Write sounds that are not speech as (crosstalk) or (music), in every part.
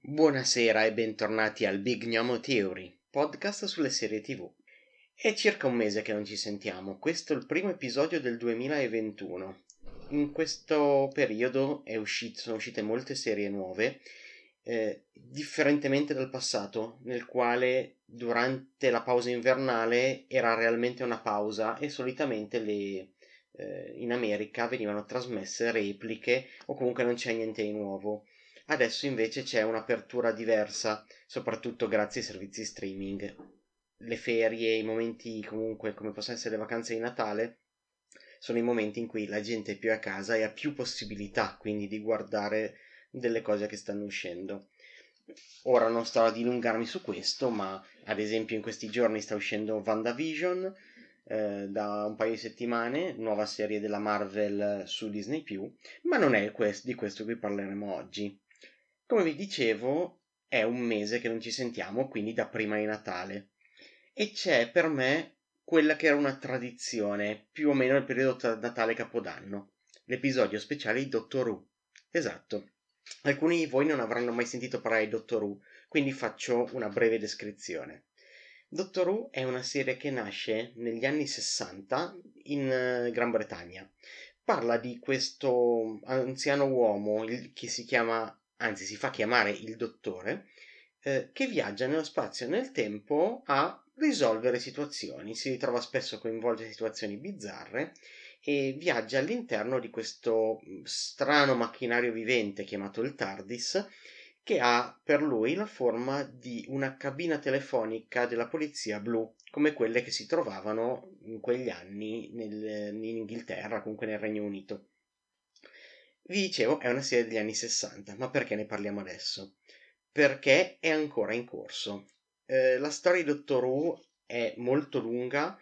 Buonasera e bentornati al Big Gnomo Theory, podcast sulle serie tv. È circa un mese che non ci sentiamo, questo è il primo episodio del 2021. In questo periodo uscito, sono uscite molte serie nuove, eh, differentemente dal passato, nel quale durante la pausa invernale era realmente una pausa e solitamente le, eh, in America venivano trasmesse repliche o comunque non c'è niente di nuovo Adesso invece c'è un'apertura diversa, soprattutto grazie ai servizi streaming. Le ferie, i momenti comunque come possono essere le vacanze di Natale, sono i momenti in cui la gente è più a casa e ha più possibilità quindi di guardare delle cose che stanno uscendo. Ora non sto a dilungarmi su questo, ma ad esempio in questi giorni sta uscendo WandaVision eh, da un paio di settimane, nuova serie della Marvel su Disney ma non è quest- di questo che parleremo oggi. Come vi dicevo, è un mese che non ci sentiamo, quindi da prima di Natale. E c'è per me quella che era una tradizione, più o meno nel periodo tra Natale e Capodanno, l'episodio speciale di Dottor Who. Esatto. Alcuni di voi non avranno mai sentito parlare di Dottor Who, quindi faccio una breve descrizione. Doctor Who è una serie che nasce negli anni 60 in eh, Gran Bretagna. Parla di questo anziano uomo che si chiama anzi si fa chiamare il dottore, eh, che viaggia nello spazio e nel tempo a risolvere situazioni, si ritrova spesso coinvolto in situazioni bizzarre e viaggia all'interno di questo mm, strano macchinario vivente chiamato il TARDIS che ha per lui la forma di una cabina telefonica della polizia blu, come quelle che si trovavano in quegli anni nel, in Inghilterra, comunque nel Regno Unito. Vi dicevo, è una serie degli anni 60, ma perché ne parliamo adesso? Perché è ancora in corso. Eh, la storia di Dottor Who è molto lunga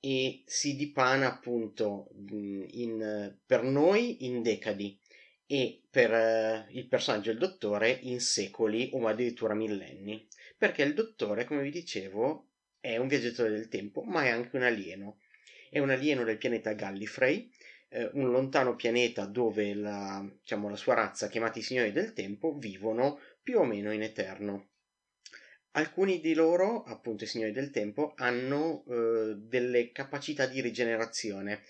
e si dipana appunto in, per noi in decadi e per eh, il personaggio del dottore in secoli o addirittura millenni. Perché il dottore, come vi dicevo, è un viaggiatore del tempo, ma è anche un alieno. È un alieno del pianeta Gallifrey eh, un lontano pianeta dove la, diciamo, la sua razza, chiamati Signori del Tempo, vivono più o meno in eterno. Alcuni di loro, appunto i Signori del Tempo, hanno eh, delle capacità di rigenerazione.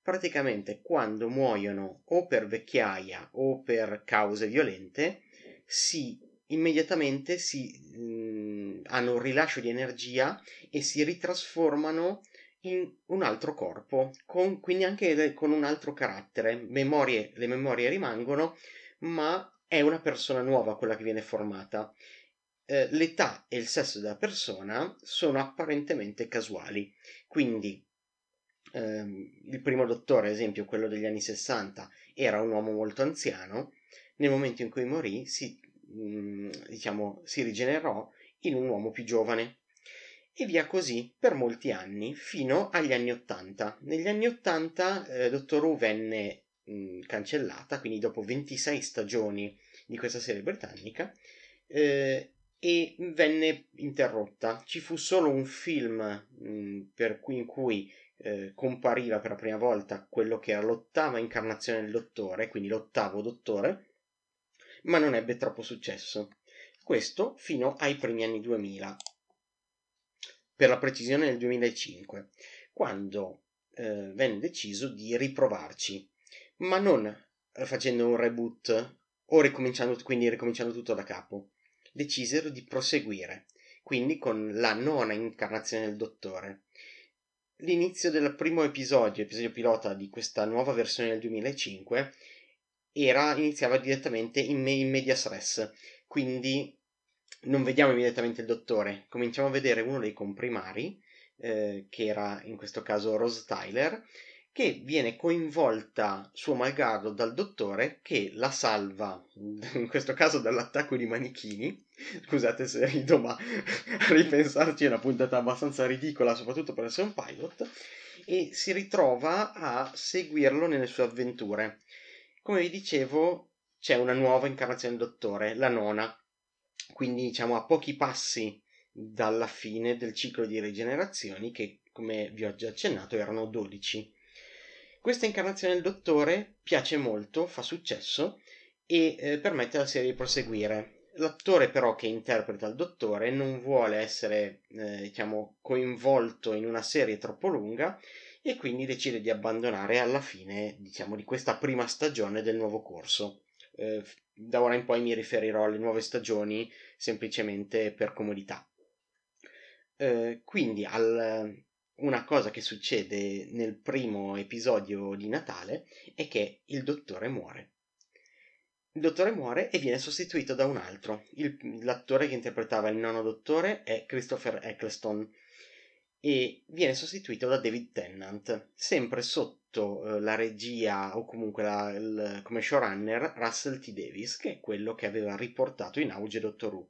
Praticamente quando muoiono o per vecchiaia o per cause violente, si immediatamente si, mh, mm, hanno un rilascio di energia e si ritrasformano in un altro corpo, con, quindi anche con un altro carattere. Memorie, le memorie rimangono, ma è una persona nuova quella che viene formata. Eh, l'età e il sesso della persona sono apparentemente casuali, quindi ehm, il primo dottore, ad esempio quello degli anni 60, era un uomo molto anziano, nel momento in cui morì si, mh, mm, diciamo, si rigenerò in un uomo più giovane. E via così per molti anni, fino agli anni Ottanta. Negli anni Ottanta eh, Doctor Who venne mh, cancellata, quindi dopo 26 stagioni di questa serie britannica, eh, e venne interrotta. Ci fu solo un film mh, per cui, in cui eh, compariva per la prima volta quello che era l'ottava incarnazione del dottore, quindi l'ottavo dottore, ma non ebbe troppo successo. Questo fino ai primi anni 2000 per la precisione nel 2005, quando eh, venne deciso di riprovarci, ma non facendo un reboot o ricominciando, quindi ricominciando tutto da capo. Decisero di proseguire, quindi con la nona incarnazione del Dottore. L'inizio del primo episodio, episodio pilota di questa nuova versione del 2005, era, iniziava direttamente in, me, in medias res, quindi non vediamo immediatamente il dottore, cominciamo a vedere uno dei comprimari, eh, che era in questo caso Rose Tyler, che viene coinvolta suo malgrado dal dottore che la salva, in questo caso dall'attacco di manichini. Scusate se rido, ma (laughs) ripensarci è una puntata abbastanza ridicola, soprattutto per essere un pilot, e si ritrova a seguirlo nelle sue avventure. Come vi dicevo, c'è una nuova incarnazione del dottore, la nona, quindi diciamo a pochi passi dalla fine del ciclo di rigenerazioni che come vi ho già accennato erano 12. Questa incarnazione del dottore piace molto, fa successo e eh, permette alla serie di proseguire. L'attore però che interpreta il dottore non vuole essere eh, diciamo, coinvolto in una serie troppo lunga e quindi decide di abbandonare alla fine diciamo, di questa prima stagione del nuovo corso. Eh, da ora in poi mi riferirò alle nuove stagioni semplicemente per comodità. Eh, quindi al, una cosa che succede nel primo episodio di Natale è che il dottore muore. Il dottore muore e viene sostituito da un altro. Il, l'attore che interpretava il nono dottore è Christopher Eccleston e viene sostituito da David Tennant, sempre sotto eh, la regia o comunque la, il, come showrunner Russell T. Davis, che è quello che aveva riportato in auge Doctor Who.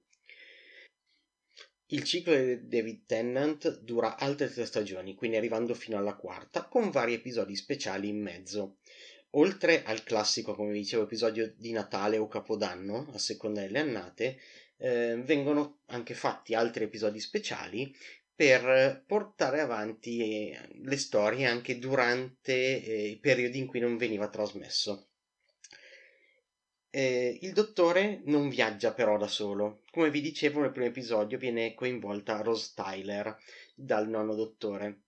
Il ciclo di David Tennant dura altre tre stagioni, quindi arrivando fino alla quarta, con vari episodi speciali in mezzo. Oltre al classico, come dicevo, episodio di Natale o Capodanno, a seconda delle annate, eh, vengono anche fatti altri episodi speciali per portare avanti le storie anche durante eh, i periodi in cui non veniva trasmesso. Eh, il dottore non viaggia però da solo. Come vi dicevo nel primo episodio viene coinvolta Rose Tyler dal nono dottore.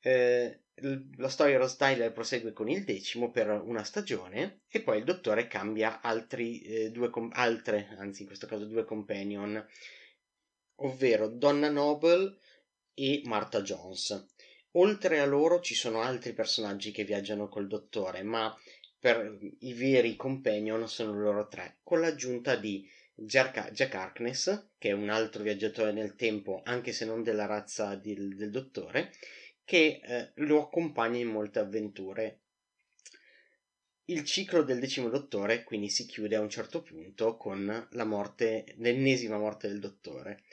Eh, la storia Rose Tyler prosegue con il decimo per una stagione e poi il dottore cambia altri eh, due com- altre, anzi in questo caso due companion, ovvero Donna Noble e Martha Jones. Oltre a loro ci sono altri personaggi che viaggiano col dottore, ma per i veri companion sono loro tre, con l'aggiunta di Jack, Jack Harkness, che è un altro viaggiatore nel tempo, anche se non della razza del, del dottore, che eh, lo accompagna in molte avventure. Il ciclo del decimo dottore quindi si chiude a un certo punto con la morte, l'ennesima morte del dottore.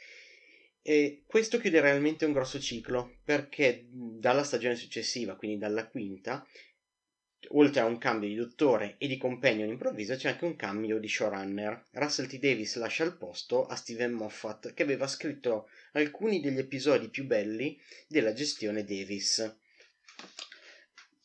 E questo chiude realmente un grosso ciclo perché dalla stagione successiva, quindi dalla quinta, oltre a un cambio di dottore e di companion improvviso, c'è anche un cambio di showrunner. Russell T. Davis lascia il posto a Steven Moffat, che aveva scritto alcuni degli episodi più belli della gestione Davis.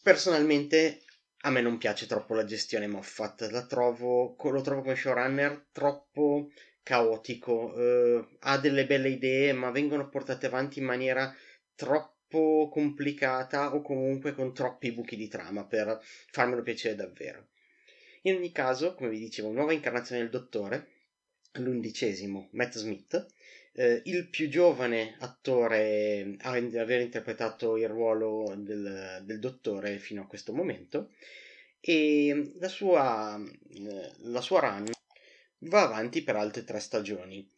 Personalmente a me non piace troppo la gestione Moffat, trovo, lo trovo come showrunner troppo caotico, eh, ha delle belle idee ma vengono portate avanti in maniera troppo troppo complicata o comunque con troppi buchi di trama per farmelo piacere davvero. In ogni caso, come vi dicevo, nuova incarnazione del dottore, l'undicesimo, Matt Smith, eh, il più giovane attore a aver interpretato il ruolo del, del dottore fino a questo momento, e la sua, eh, la sua run va avanti per altre tre stagioni.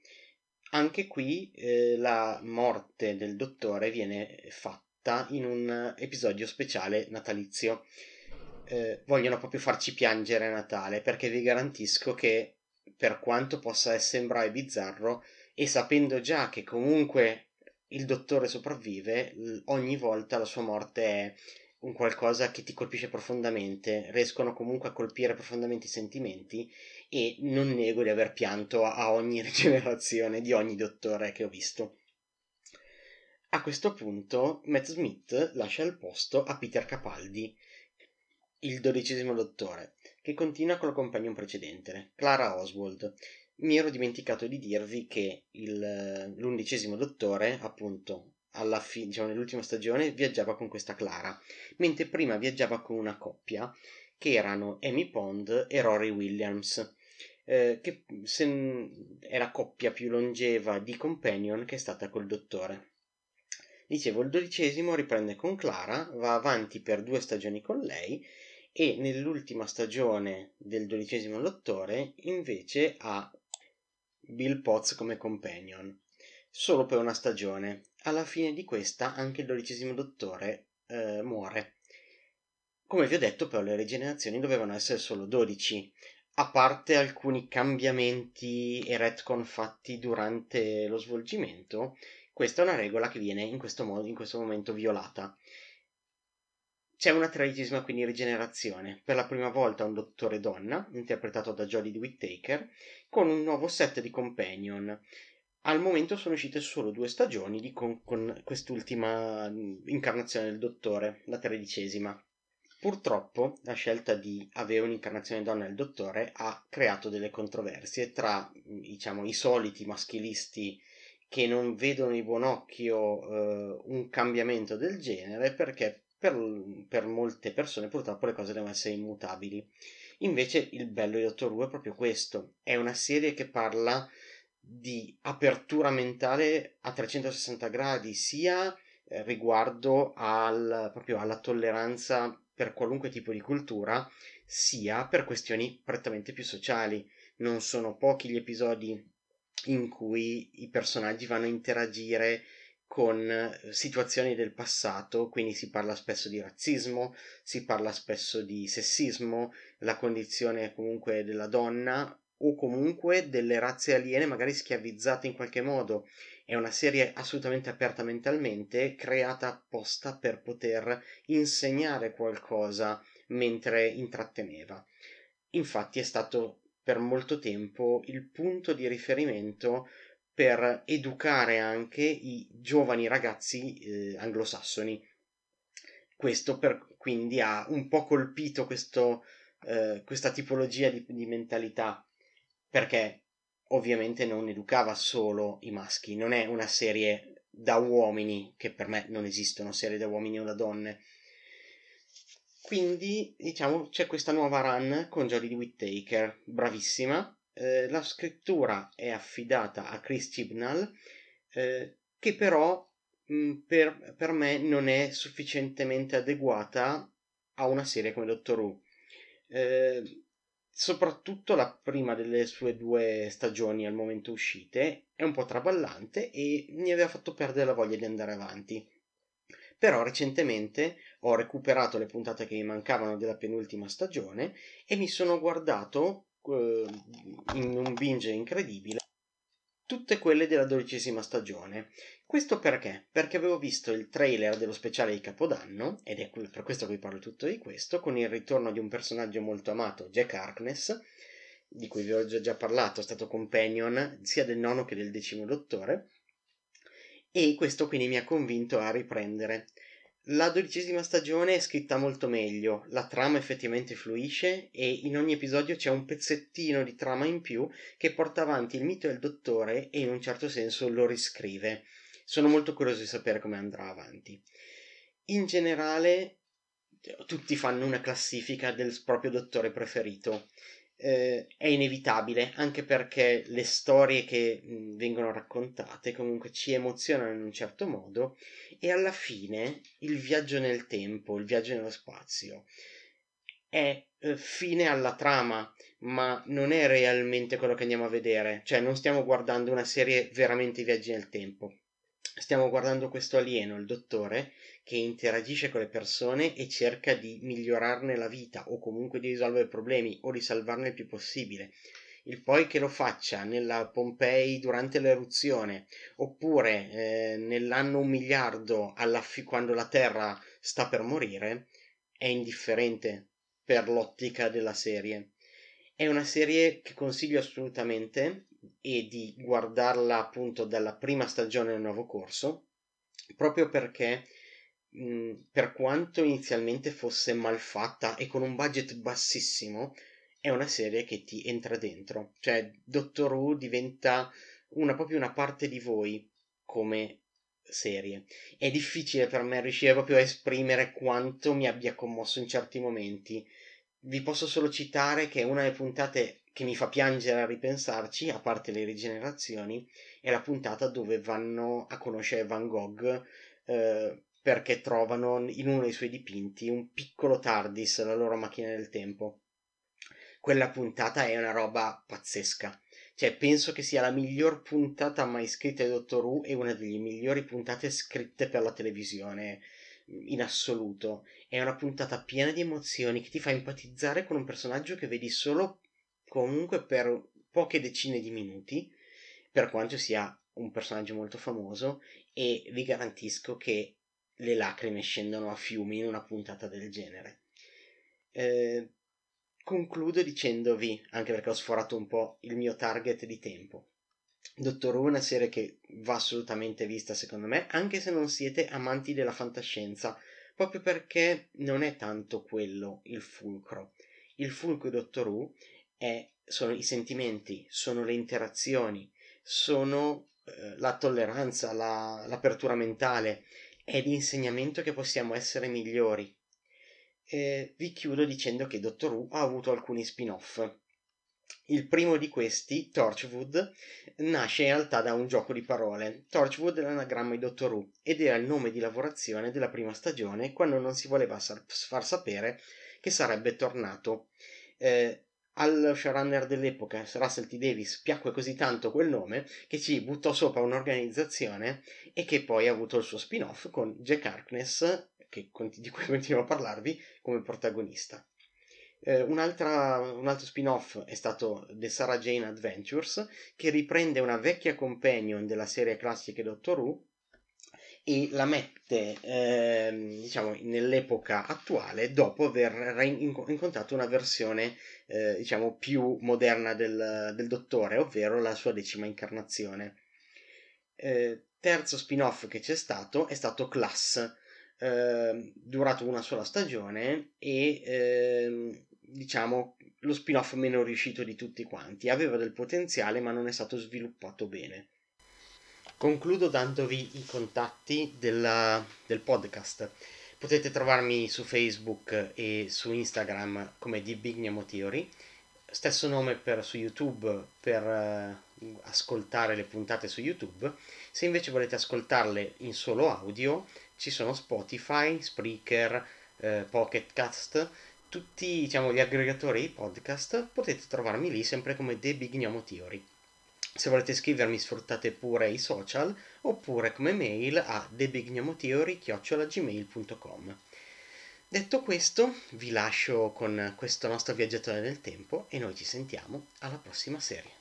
Anche qui eh, la morte del dottore viene fatta in un episodio speciale natalizio. Eh, vogliono proprio farci piangere Natale perché vi garantisco che per quanto possa sembrare bizzarro e sapendo già che comunque il dottore sopravvive, ogni volta la sua morte è un qualcosa che ti colpisce profondamente, riescono comunque a colpire profondamente i sentimenti e non nego di aver pianto a ogni (laughs) rigenerazione di ogni dottore che ho visto. A questo punto Matt Smith lascia il posto a Peter Capaldi, il dodicesimo dottore, che continua con la compagnon precedente, Clara Oswald. Mi ero dimenticato di dirvi che il, l'undicesimo dottore, appunto, alla fine, diciamo, nell'ultima stagione, viaggiava con questa Clara, mentre prima viaggiava con una coppia che erano Amy Pond e Rory Williams eh, che se, è la coppia più longeva di companion che è stata col dottore. Dicevo, il dodicesimo riprende con Clara, va avanti per due stagioni con lei e nell'ultima stagione del dodicesimo dottore invece ha Bill Potts come companion, solo per una stagione. Alla fine di questa anche il dodicesimo dottore eh, muore. Come vi ho detto però le rigenerazioni dovevano essere solo 12, a parte alcuni cambiamenti e retcon fatti durante lo svolgimento, questa è una regola che viene in questo, modo, in questo momento violata. c'è una tredicesima quindi rigenerazione. Per la prima volta un dottore donna, interpretato da Jodie Whittaker, con un nuovo set di companion. Al momento sono uscite solo due stagioni di con, con quest'ultima incarnazione del dottore, la tredicesima. Purtroppo la scelta di avere un'incarnazione donna del dottore ha creato delle controversie tra diciamo, i soliti maschilisti che non vedono di buon occhio eh, un cambiamento del genere perché per, per, molte persone purtroppo le cose devono essere immutabili. Invece il bello di Dottor Who è proprio questo, è una serie che parla di apertura mentale a 360 gradi, sia eh, riguardo al, proprio alla tolleranza per qualunque tipo di cultura, sia per questioni prettamente più sociali. Non sono pochi gli episodi in cui i personaggi vanno a interagire con eh, situazioni del passato, quindi si parla spesso di razzismo, si parla spesso di sessismo, la condizione comunque della donna o comunque delle razze aliene magari schiavizzate in qualche modo. È una serie assolutamente aperta mentalmente, creata apposta per poter insegnare qualcosa mentre intratteneva. Infatti è stato per molto tempo il punto di riferimento per educare anche i giovani ragazzi eh, anglosassoni. Questo per, quindi ha un po' colpito questo, eh, questa tipologia di, di mentalità, perché ovviamente non educava solo i maschi, non è una serie da uomini, che per me non esistono serie da uomini o da donne. Quindi, diciamo, c'è questa nuova run con Jodie Whittaker, bravissima, eh, la scrittura è affidata a Chris Chibnall, eh, che però mh, mm, per, per, me non è sufficientemente adeguata a una serie come Doctor Who. Eh, soprattutto la prima delle sue due stagioni al momento uscite è un po' traballante e mi aveva fatto perdere la voglia di andare avanti. Però recentemente ho recuperato le puntate che mi mancavano della penultima stagione e mi sono guardato eh, in un binge incredibile tutte quelle della dodicesima stagione. Questo perché? Perché avevo visto il trailer dello speciale di Capodanno, ed è per questo che vi parlo tutto di questo, con il ritorno di un personaggio molto amato, Jack Harkness, di cui vi ho già parlato, è stato companion sia del nono che del decimo dottore, e questo quindi mi ha convinto a riprendere la dodicesima stagione è scritta molto meglio, la trama effettivamente fluisce e in ogni episodio c'è un pezzettino di trama in più che porta avanti il mito del dottore e in un certo senso lo riscrive. Sono molto curioso di sapere come andrà avanti. In generale, tutti fanno una classifica del proprio dottore preferito eh, è inevitabile anche perché le storie che mh, vengono raccontate comunque ci emozionano in un certo modo e alla fine il viaggio nel tempo, il viaggio nello spazio è eh, fine alla trama, ma non è realmente quello che andiamo a vedere, cioè non stiamo guardando una serie veramente viaggi nel tempo. Stiamo guardando questo alieno, il dottore, che interagisce con le persone e cerca di migliorarne la vita o comunque di risolvere problemi o di salvarne il più possibile. Il poi che lo faccia nella Pompei durante l'eruzione oppure eh, nell'anno un miliardo fi- quando la Terra sta per morire è indifferente per l'ottica della serie. È una serie che consiglio assolutamente e di guardarla appunto dalla prima stagione del nuovo corso proprio perché per quanto inizialmente fosse mal fatta e con un budget bassissimo, è una serie che ti entra dentro. Cioè, Doctor Who diventa una, proprio una parte di voi come serie. È difficile per me riuscire proprio a esprimere quanto mi abbia commosso in certi momenti. Vi posso solo citare che una delle puntate che mi fa piangere a ripensarci, a parte le rigenerazioni, è la puntata dove vanno a conoscere Van Gogh. Eh, perché trovano in uno dei suoi dipinti un piccolo TARDIS, la loro macchina del tempo. Quella puntata è una roba pazzesca. Cioè, penso che sia la miglior puntata mai scritta di Doctor Who e una delle migliori puntate scritte per la televisione in assoluto. È una puntata piena di emozioni che ti fa empatizzare con un personaggio che vedi solo comunque per poche decine di minuti, per quanto sia un personaggio molto famoso, e vi garantisco che le lacrime scendono a fiumi in una puntata del genere. Eh, concludo dicendovi, anche perché ho sforato un po' il mio target di tempo. Dottor Who è una serie che va assolutamente vista secondo me, anche se non siete amanti della fantascienza, proprio perché non è tanto quello il fulcro. Il fulcro di Dottor Who è, sono i sentimenti, sono le interazioni, sono eh, la tolleranza, la, l'apertura mentale, è l'insegnamento che possiamo essere migliori. E vi chiudo dicendo che Dottor Who ha avuto alcuni spin-off il primo di questi, Torchwood, nasce in realtà da un gioco di parole. Torchwood è l'anagramma di Doctor Who ed era il nome di lavorazione della prima stagione quando non si voleva far sapere che sarebbe tornato. Eh, al showrunner dell'epoca, Russell T. Davis, piacque così tanto quel nome che ci buttò sopra un'organizzazione e che poi ha avuto il suo spin-off con Jack Harkness, che, di cui (laughs) continuo a parlarvi, come protagonista. Eh, un altro spin-off è stato The Sarah Jane Adventures, che riprende una vecchia companion della serie classica Doctor Who e la mette eh, diciamo nell'epoca attuale dopo aver incontrato una versione eh, diciamo più moderna del, del, dottore ovvero la sua decima incarnazione eh, terzo spin-off che c'è stato è stato Class eh, durato una sola stagione e ehm, diciamo, lo spin-off meno riuscito di tutti quanti. Aveva del potenziale, ma non è stato sviluppato bene. Concludo dandovi i contatti della, del podcast. Potete trovarmi su Facebook e su Instagram come di Big Nemo Theory. Stesso nome per, su YouTube per uh, ascoltare le puntate su YouTube. Se invece volete ascoltarle in solo audio, ci sono Spotify, Spreaker, uh, Pocket Cast tutti diciamo, gli aggregatori podcast potete trovarmi lì sempre come The Big Gnomo Theory. Se volete scrivermi sfruttate pure i social oppure come mail a thebignomotheory.gmail.com Detto questo, vi lascio con questo nostro viaggiatore del tempo e noi ci sentiamo alla prossima serie.